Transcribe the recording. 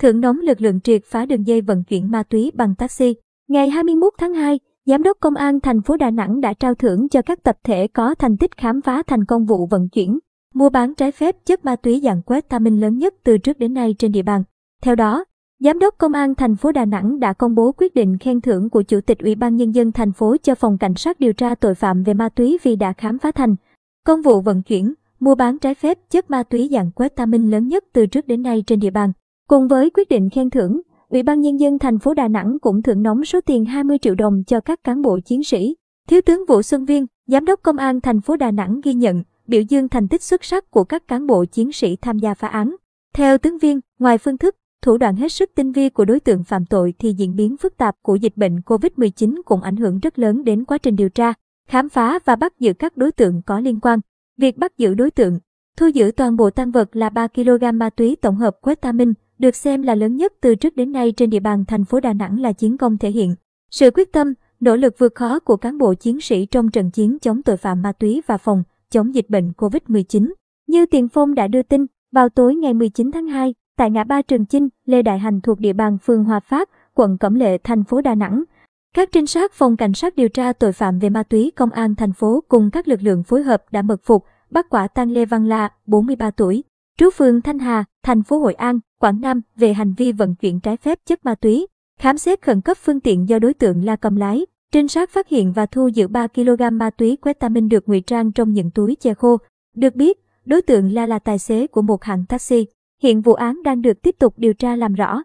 thượng nóng lực lượng triệt phá đường dây vận chuyển ma túy bằng taxi. Ngày 21 tháng 2, Giám đốc Công an thành phố Đà Nẵng đã trao thưởng cho các tập thể có thành tích khám phá thành công vụ vận chuyển, mua bán trái phép chất ma túy dạng quét ta minh lớn nhất từ trước đến nay trên địa bàn. Theo đó, Giám đốc Công an thành phố Đà Nẵng đã công bố quyết định khen thưởng của Chủ tịch Ủy ban Nhân dân thành phố cho Phòng Cảnh sát điều tra tội phạm về ma túy vì đã khám phá thành công vụ vận chuyển, mua bán trái phép chất ma túy dạng quét ta minh lớn nhất từ trước đến nay trên địa bàn. Cùng với quyết định khen thưởng, Ủy ban Nhân dân thành phố Đà Nẵng cũng thưởng nóng số tiền 20 triệu đồng cho các cán bộ chiến sĩ. Thiếu tướng Vũ Xuân Viên, Giám đốc Công an thành phố Đà Nẵng ghi nhận, biểu dương thành tích xuất sắc của các cán bộ chiến sĩ tham gia phá án. Theo tướng Viên, ngoài phương thức, thủ đoạn hết sức tinh vi của đối tượng phạm tội thì diễn biến phức tạp của dịch bệnh COVID-19 cũng ảnh hưởng rất lớn đến quá trình điều tra, khám phá và bắt giữ các đối tượng có liên quan. Việc bắt giữ đối tượng, thu giữ toàn bộ tăng vật là 3 kg ma túy tổng hợp Quetamin, được xem là lớn nhất từ trước đến nay trên địa bàn thành phố Đà Nẵng là chiến công thể hiện sự quyết tâm, nỗ lực vượt khó của cán bộ chiến sĩ trong trận chiến chống tội phạm ma túy và phòng chống dịch bệnh COVID-19. Như Tiền Phong đã đưa tin, vào tối ngày 19 tháng 2, tại ngã ba Trường Chinh, Lê Đại Hành thuộc địa bàn phường Hòa Phát, quận Cẩm Lệ, thành phố Đà Nẵng. Các trinh sát phòng cảnh sát điều tra tội phạm về ma túy công an thành phố cùng các lực lượng phối hợp đã mật phục, bắt quả tang Lê Văn La, 43 tuổi, trú phường Thanh Hà, thành phố Hội An, Quảng Nam về hành vi vận chuyển trái phép chất ma túy. Khám xét khẩn cấp phương tiện do đối tượng La cầm lái, trinh sát phát hiện và thu giữ 3 kg ma túy quetamin được ngụy trang trong những túi che khô. Được biết, đối tượng La là tài xế của một hãng taxi. Hiện vụ án đang được tiếp tục điều tra làm rõ.